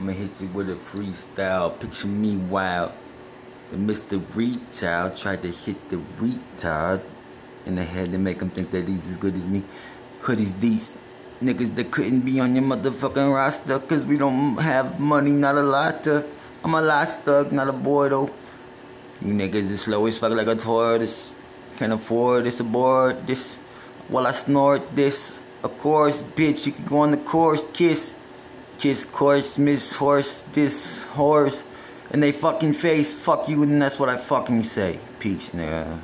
I'ma hit you with a freestyle. Picture me wild. The Mr. Retard tried to hit the retard in the head to make him think that he's as good as me. Hoodies these niggas that couldn't be on your motherfucking roster cause we don't have money, not a lot. I'm a last thug, not a boy though. You niggas is slow as fuck like a tortoise. Can't afford this aboard this while I snort this. Of course, bitch, you can go on the course, kiss. Kiss course, miss horse, this horse. And they fucking face, fuck you, and that's what I fucking say. Peace, nigga.